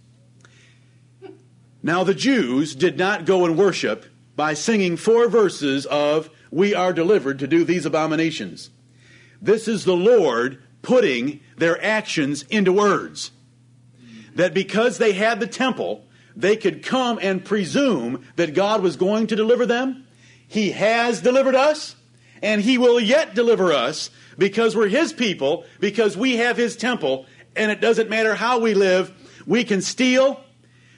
Now the Jews did not go and worship by singing four verses of We are delivered to do these abominations. This is the Lord putting their actions into words. That because they had the temple, they could come and presume that God was going to deliver them. He has delivered us, and He will yet deliver us because we're His people, because we have His temple, and it doesn't matter how we live. We can steal,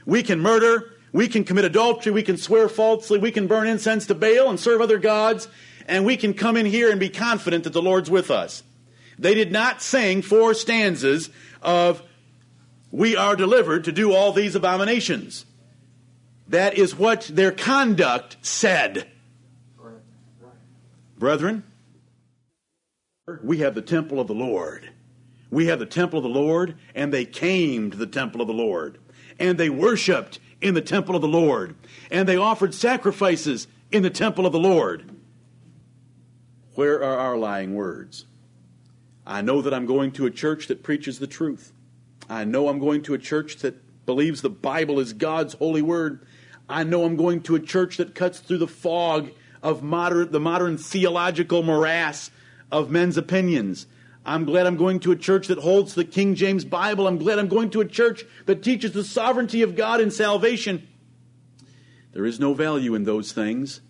we can murder, we can commit adultery, we can swear falsely, we can burn incense to Baal and serve other gods, and we can come in here and be confident that the Lord's with us. They did not sing four stanzas of, We are delivered to do all these abominations. That is what their conduct said. Brethren, we have the temple of the Lord. We have the temple of the Lord, and they came to the temple of the Lord. And they worshiped in the temple of the Lord. And they offered sacrifices in the temple of the Lord. Where are our lying words? I know that I'm going to a church that preaches the truth. I know I'm going to a church that believes the Bible is God's holy word. I know I'm going to a church that cuts through the fog of modern, the modern theological morass of men's opinions. I'm glad I'm going to a church that holds the King James Bible. I'm glad I'm going to a church that teaches the sovereignty of God in salvation. There is no value in those things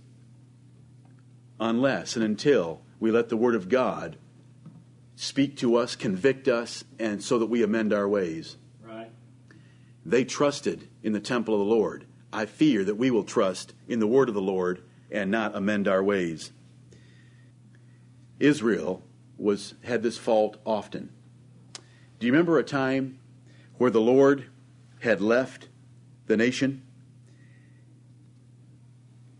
unless and until we let the Word of God speak to us, convict us, and so that we amend our ways. Right. They trusted in the temple of the Lord. I fear that we will trust in the word of the Lord and not amend our ways. Israel was had this fault often. Do you remember a time where the Lord had left the nation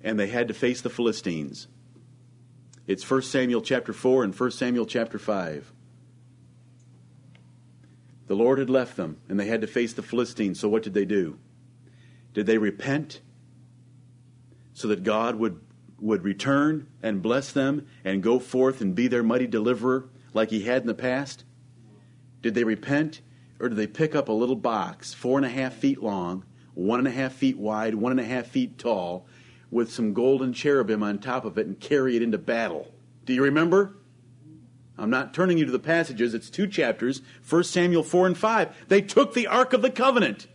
and they had to face the Philistines? It's 1 Samuel chapter 4 and 1 Samuel chapter 5. The Lord had left them and they had to face the Philistines. So what did they do? Did they repent so that God would, would return and bless them and go forth and be their mighty deliverer like he had in the past? Did they repent or did they pick up a little box, four and a half feet long, one and a half feet wide, one and a half feet tall, with some golden cherubim on top of it and carry it into battle? Do you remember? I'm not turning you to the passages, it's two chapters, 1 Samuel 4 and 5. They took the Ark of the Covenant.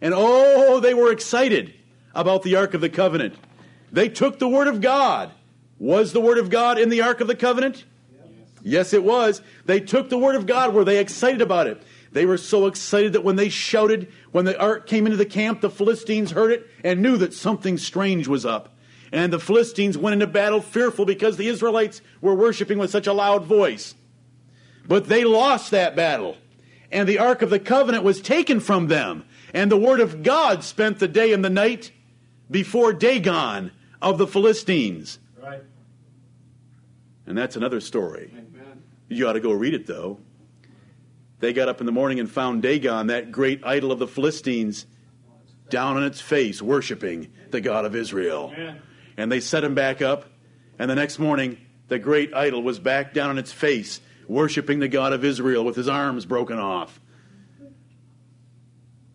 And oh, they were excited about the Ark of the Covenant. They took the Word of God. Was the Word of God in the Ark of the Covenant? Yes, it was. They took the Word of God. Were they excited about it? They were so excited that when they shouted, when the ark came into the camp, the Philistines heard it and knew that something strange was up. And the Philistines went into battle fearful because the Israelites were worshiping with such a loud voice. But they lost that battle. And the Ark of the Covenant was taken from them. And the Word of God spent the day and the night before Dagon of the Philistines. Right. And that's another story. Amen. You ought to go read it, though. They got up in the morning and found Dagon, that great idol of the Philistines, down on its face, worshiping the God of Israel. Amen. And they set him back up, and the next morning, the great idol was back down on its face, worshiping the God of Israel with his arms broken off.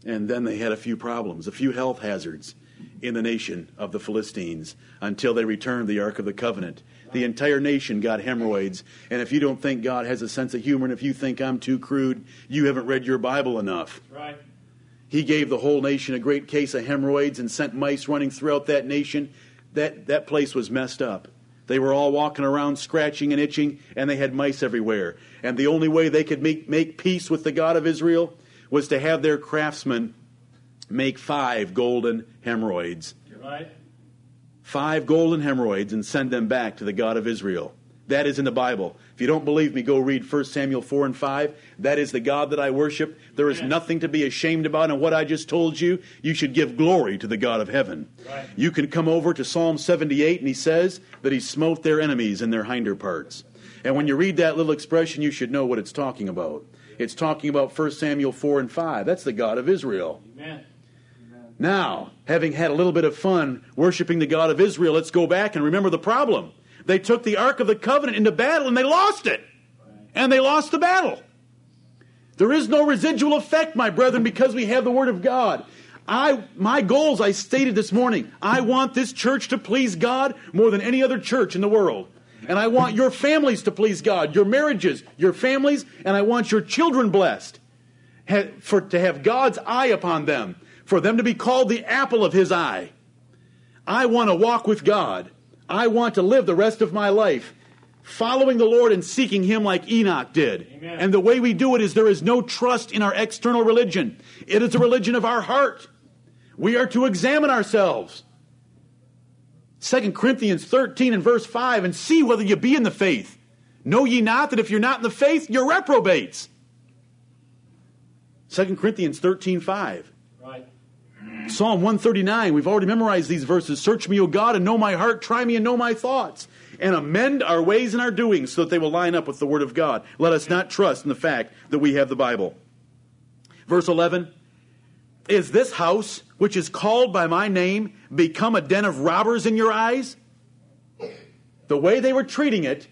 And then they had a few problems, a few health hazards in the nation of the Philistines until they returned the Ark of the Covenant. The entire nation got hemorrhoids. And if you don't think God has a sense of humor, and if you think I'm too crude, you haven't read your Bible enough. Right. He gave the whole nation a great case of hemorrhoids and sent mice running throughout that nation. That, that place was messed up. They were all walking around scratching and itching, and they had mice everywhere. And the only way they could make, make peace with the God of Israel was to have their craftsmen make five golden hemorrhoids. Right. Five golden hemorrhoids and send them back to the God of Israel. That is in the Bible. If you don't believe me, go read 1 Samuel 4 and 5. That is the God that I worship. There is Yes. nothing to be ashamed about in what I just told you. You should give glory to the God of heaven. Right. You can come over to Psalm 78, and he says that he smote their enemies in their hinder parts. And when you read that little expression, you should know what it's talking about. It's talking about 1 Samuel 4 and 5. That's the God of Israel. Amen. Now, having had a little bit of fun worshiping the God of Israel, let's go back and remember the problem. They took the Ark of the Covenant into battle and they lost it. And they lost the battle. There is no residual effect, my brethren, because we have the Word of God. I, my goals, I stated this morning, I want this church to please God more than any other church in the world. And I want your families to please God, your marriages, your families, and I want your children blessed for, to have God's eye upon them, for them to be called the apple of His eye. I want to walk with God. I want to live the rest of my life following the Lord and seeking Him like Enoch did. Amen. And the way we do it is there is no trust in our external religion, it is a religion of our heart. We are to examine ourselves. 2 Corinthians 13 and verse 5 and see whether you be in the faith. Know ye not that if you're not in the faith, you're reprobates. 2 Corinthians 13 5. Right. Psalm 139, we've already memorized these verses. Search me, O God, and know my heart. Try me and know my thoughts. And amend our ways and our doings so that they will line up with the Word of God. Let us not trust in the fact that we have the Bible. Verse 11 Is this house, which is called by my name, become a den of robbers in your eyes? The way they were treating it,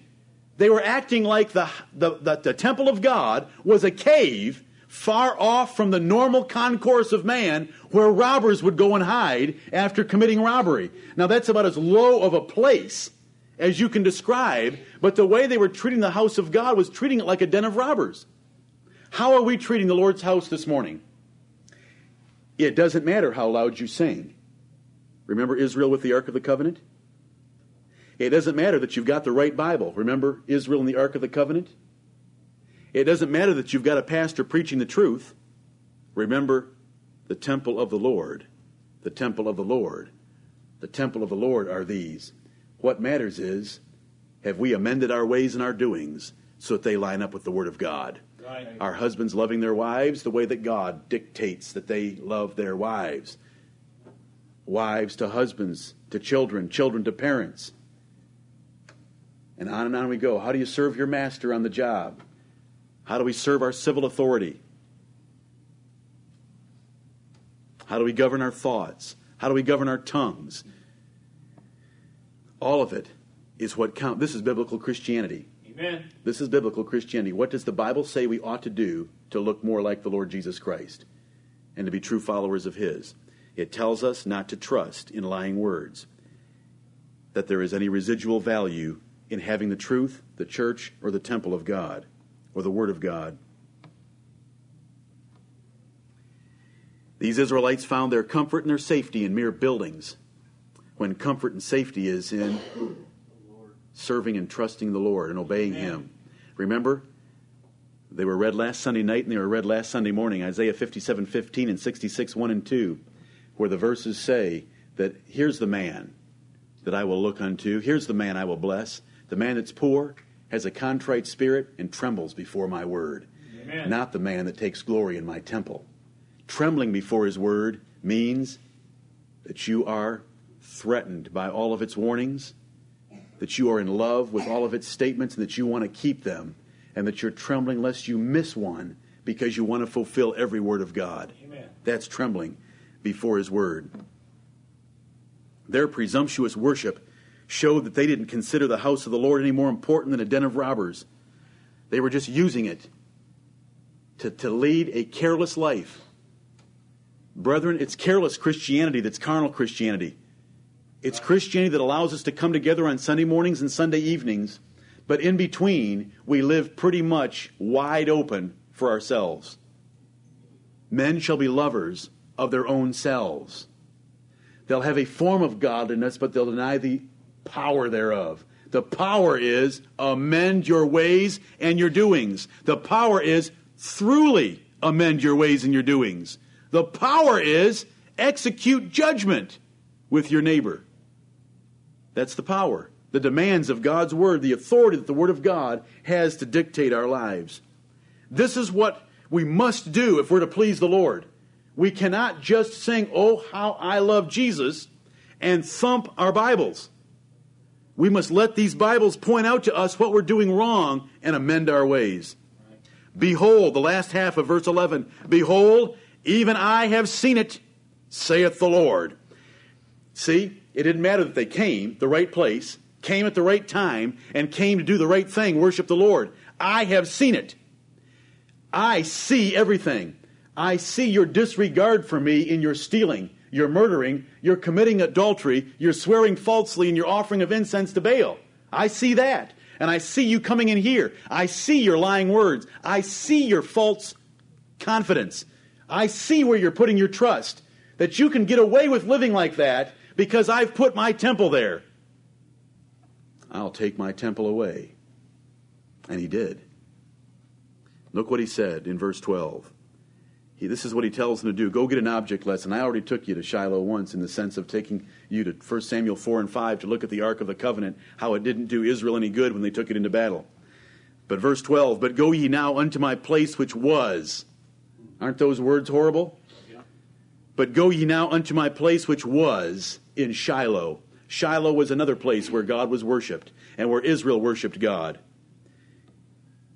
they were acting like the, the, the, the temple of God was a cave far off from the normal concourse of man where robbers would go and hide after committing robbery. Now, that's about as low of a place as you can describe, but the way they were treating the house of God was treating it like a den of robbers. How are we treating the Lord's house this morning? It doesn't matter how loud you sing. Remember Israel with the Ark of the Covenant? It doesn't matter that you've got the right Bible. Remember Israel and the Ark of the Covenant? It doesn't matter that you've got a pastor preaching the truth. Remember the temple of the Lord. The temple of the Lord. The temple of the Lord are these. What matters is, have we amended our ways and our doings so that they line up with the Word of God? Right. Our husbands loving their wives the way that God dictates that they love their wives. Wives to husbands, to children, children to parents. And on and on we go. How do you serve your master on the job? How do we serve our civil authority? How do we govern our thoughts? How do we govern our tongues? All of it is what counts. This is biblical Christianity. Amen. This is biblical Christianity. What does the Bible say we ought to do to look more like the Lord Jesus Christ and to be true followers of His? It tells us not to trust in lying words, that there is any residual value in having the truth, the church, or the temple of God, or the Word of God. These Israelites found their comfort and their safety in mere buildings, when comfort and safety is in serving and trusting the Lord and obeying Amen. Him. Remember, they were read last Sunday night and they were read last Sunday morning, Isaiah 57 15 and 66 1 and 2, where the verses say that here's the man that I will look unto, here's the man I will bless, the man that's poor, has a contrite spirit, and trembles before my word, Amen. not the man that takes glory in my temple. Trembling before his word means that you are threatened by all of its warnings, that you are in love with all of its statements, and that you want to keep them, and that you're trembling lest you miss one because you want to fulfill every word of God. Amen. That's trembling before his word. Their presumptuous worship showed that they didn't consider the house of the Lord any more important than a den of robbers. They were just using it to, to lead a careless life. Brethren, it's careless Christianity that's carnal Christianity. It's Christianity that allows us to come together on Sunday mornings and Sunday evenings, but in between, we live pretty much wide open for ourselves. Men shall be lovers of their own selves. They'll have a form of godliness, but they'll deny the power thereof. The power is amend your ways and your doings. The power is throughly amend your ways and your doings. The power is execute judgment with your neighbor. That's the power. The demands of God's word, the authority that the word of God has to dictate our lives. This is what we must do if we're to please the Lord. We cannot just sing, Oh, how I love Jesus, and thump our Bibles. We must let these Bibles point out to us what we're doing wrong and amend our ways. Behold, the last half of verse 11 Behold, even I have seen it, saith the Lord. See, it didn't matter that they came the right place, came at the right time, and came to do the right thing, worship the Lord. I have seen it. I see everything. I see your disregard for me in your stealing, your murdering, you're committing adultery, you're swearing falsely, and your offering of incense to Baal. I see that. And I see you coming in here. I see your lying words. I see your false confidence. I see where you're putting your trust. That you can get away with living like that because I've put my temple there. I'll take my temple away. And he did. Look what he said in verse 12. He, this is what he tells them to do. Go get an object lesson. I already took you to Shiloh once in the sense of taking you to 1 Samuel 4 and 5 to look at the Ark of the Covenant, how it didn't do Israel any good when they took it into battle. But verse 12, But go ye now unto my place which was. Aren't those words horrible? Yeah. But go ye now unto my place which was in Shiloh. Shiloh was another place where God was worshiped and where Israel worshiped God.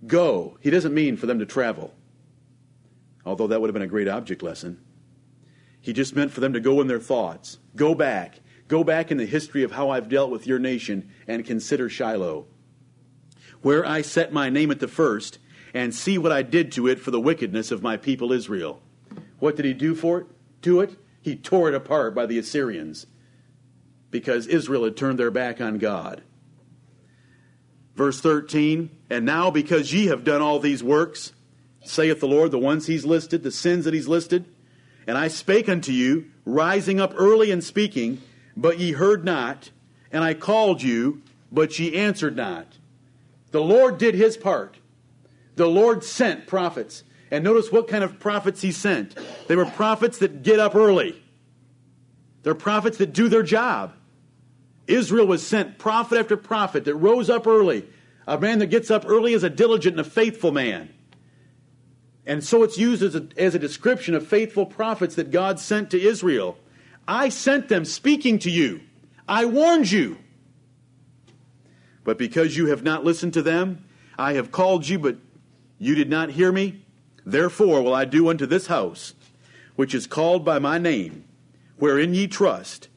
Go. He doesn't mean for them to travel, although that would have been a great object lesson. He just meant for them to go in their thoughts. Go back. Go back in the history of how I've dealt with your nation and consider Shiloh, where I set my name at the first, and see what I did to it for the wickedness of my people Israel. What did he do for it? To it? He tore it apart by the Assyrians because Israel had turned their back on God. Verse 13, and now because ye have done all these works, saith the Lord, the ones he's listed, the sins that he's listed, and I spake unto you, rising up early and speaking, but ye heard not, and I called you, but ye answered not. The Lord did his part. The Lord sent prophets. And notice what kind of prophets he sent. They were prophets that get up early. They're prophets that do their job. Israel was sent prophet after prophet that rose up early. A man that gets up early is a diligent and a faithful man. And so it's used as a, as a description of faithful prophets that God sent to Israel. I sent them speaking to you. I warned you. But because you have not listened to them, I have called you, but you did not hear me. Therefore will I do unto this house, which is called by my name, wherein ye trust,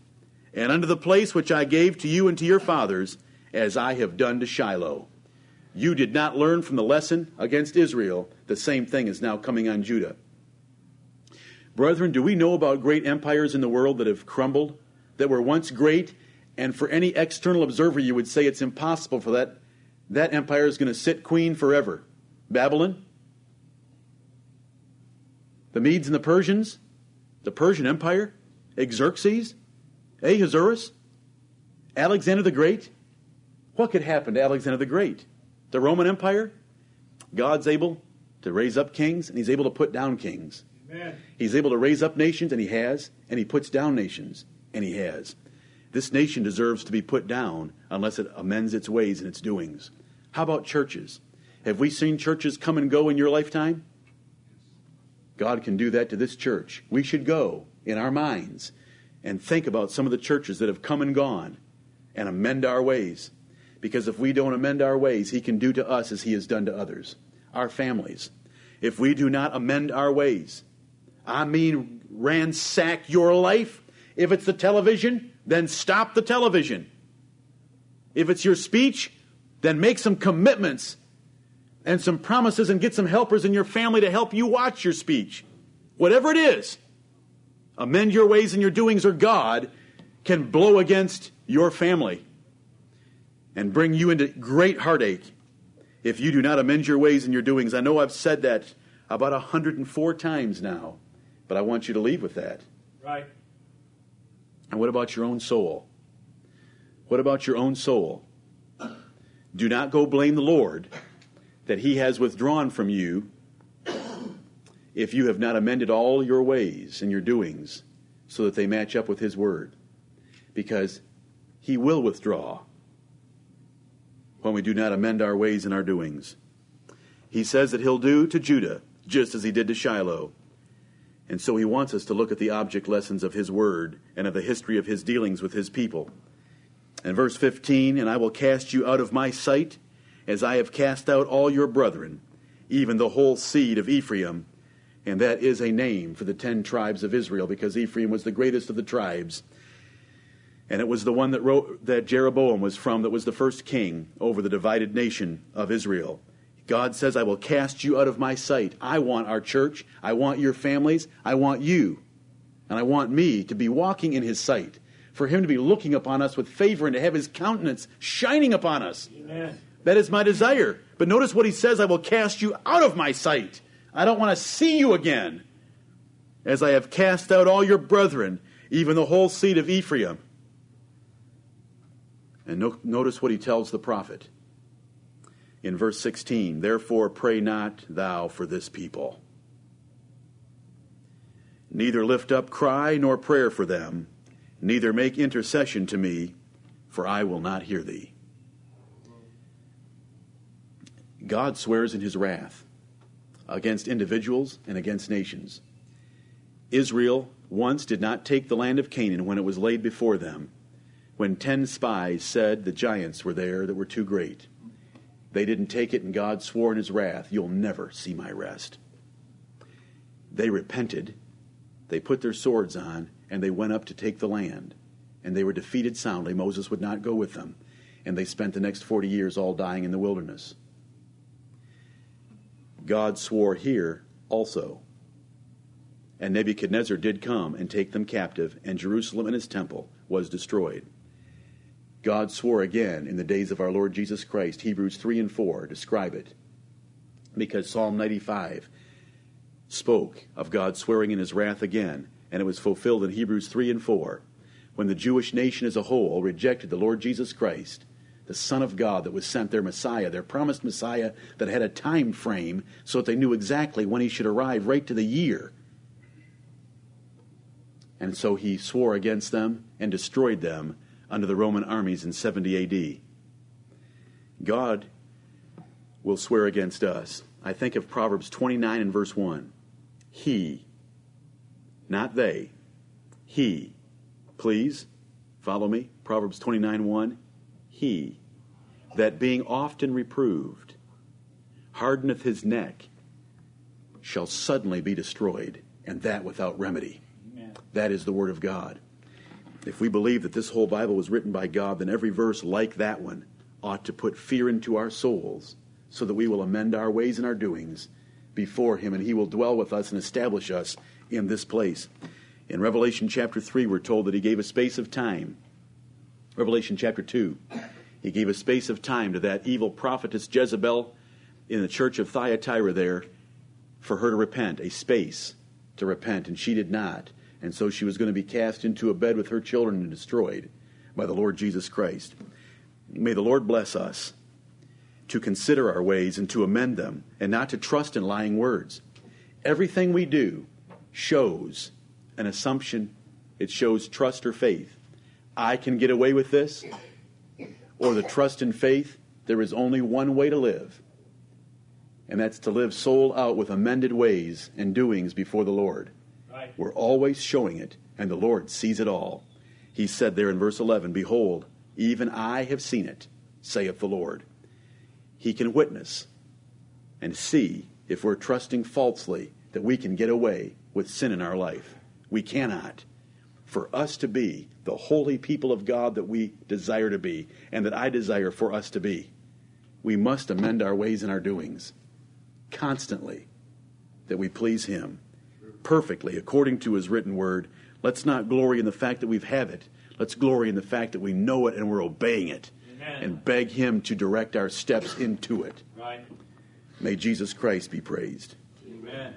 and unto the place which I gave to you and to your fathers, as I have done to Shiloh. You did not learn from the lesson against Israel. The same thing is now coming on Judah. Brethren, do we know about great empires in the world that have crumbled, that were once great, and for any external observer, you would say it's impossible for that. That empire is going to sit queen forever. Babylon, the Medes and the Persians, the Persian Empire, Xerxes, Ahasuerus, Alexander the Great. What could happen to Alexander the Great? The Roman Empire? God's able to raise up kings and he's able to put down kings. Amen. He's able to raise up nations and he has, and he puts down nations and he has. This nation deserves to be put down unless it amends its ways and its doings. How about churches? Have we seen churches come and go in your lifetime? God can do that to this church. We should go in our minds and think about some of the churches that have come and gone and amend our ways. Because if we don't amend our ways, He can do to us as He has done to others, our families. If we do not amend our ways, I mean, ransack your life. If it's the television, then stop the television. If it's your speech, then make some commitments and some promises and get some helpers in your family to help you watch your speech. Whatever it is, amend your ways and your doings, or God can blow against your family and bring you into great heartache if you do not amend your ways and your doings. I know I've said that about 104 times now, but I want you to leave with that. Right. And what about your own soul? What about your own soul? Do not go blame the Lord that he has withdrawn from you if you have not amended all your ways and your doings so that they match up with his word. Because he will withdraw when we do not amend our ways and our doings. He says that he'll do to Judah just as he did to Shiloh. And so he wants us to look at the object lessons of his word and of the history of his dealings with his people. In verse 15, and I will cast you out of my sight as I have cast out all your brethren, even the whole seed of Ephraim. And that is a name for the ten tribes of Israel, because Ephraim was the greatest of the tribes. And it was the one that, wrote, that Jeroboam was from that was the first king over the divided nation of Israel. God says, I will cast you out of my sight. I want our church. I want your families. I want you. And I want me to be walking in his sight. For him to be looking upon us with favor and to have his countenance shining upon us. Amen. That is my desire. But notice what he says I will cast you out of my sight. I don't want to see you again. As I have cast out all your brethren, even the whole seed of Ephraim. And no, notice what he tells the prophet in verse 16 Therefore pray not thou for this people. Neither lift up cry nor prayer for them, neither make intercession to me, for I will not hear thee. God swears in his wrath against individuals and against nations. Israel once did not take the land of Canaan when it was laid before them, when ten spies said the giants were there that were too great. They didn't take it, and God swore in his wrath, You'll never see my rest. They repented, they put their swords on, and they went up to take the land. And they were defeated soundly. Moses would not go with them. And they spent the next 40 years all dying in the wilderness. God swore here also. And Nebuchadnezzar did come and take them captive, and Jerusalem and its temple was destroyed. God swore again in the days of our Lord Jesus Christ. Hebrews 3 and 4 describe it. Because Psalm 95 spoke of God swearing in his wrath again, and it was fulfilled in Hebrews 3 and 4 when the Jewish nation as a whole rejected the Lord Jesus Christ, the Son of God that was sent, their Messiah, their promised Messiah that had a time frame so that they knew exactly when he should arrive, right to the year. And so he swore against them and destroyed them under the Roman armies in 70 AD. God will swear against us. I think of Proverbs 29 and verse 1. He, not they, he Please follow me. Proverbs 29 1. He that being often reproved hardeneth his neck shall suddenly be destroyed, and that without remedy. Amen. That is the Word of God. If we believe that this whole Bible was written by God, then every verse like that one ought to put fear into our souls so that we will amend our ways and our doings before Him, and He will dwell with us and establish us in this place. In Revelation chapter 3, we're told that he gave a space of time. Revelation chapter 2, he gave a space of time to that evil prophetess Jezebel in the church of Thyatira there for her to repent, a space to repent, and she did not. And so she was going to be cast into a bed with her children and destroyed by the Lord Jesus Christ. May the Lord bless us to consider our ways and to amend them and not to trust in lying words. Everything we do shows an assumption, it shows trust or faith. I can get away with this, or the trust and faith, there is only one way to live, and that's to live soul out with amended ways and doings before the Lord. We're always showing it, and the Lord sees it all. He said there in verse 11, Behold, even I have seen it, saith the Lord. He can witness and see if we're trusting falsely that we can get away with sin in our life. We cannot. For us to be the holy people of God that we desire to be, and that I desire for us to be, we must amend our ways and our doings constantly that we please Him perfectly according to His written word. Let's not glory in the fact that we've had it. Let's glory in the fact that we know it and we're obeying it Amen. and beg Him to direct our steps into it. Right. May Jesus Christ be praised. Amen.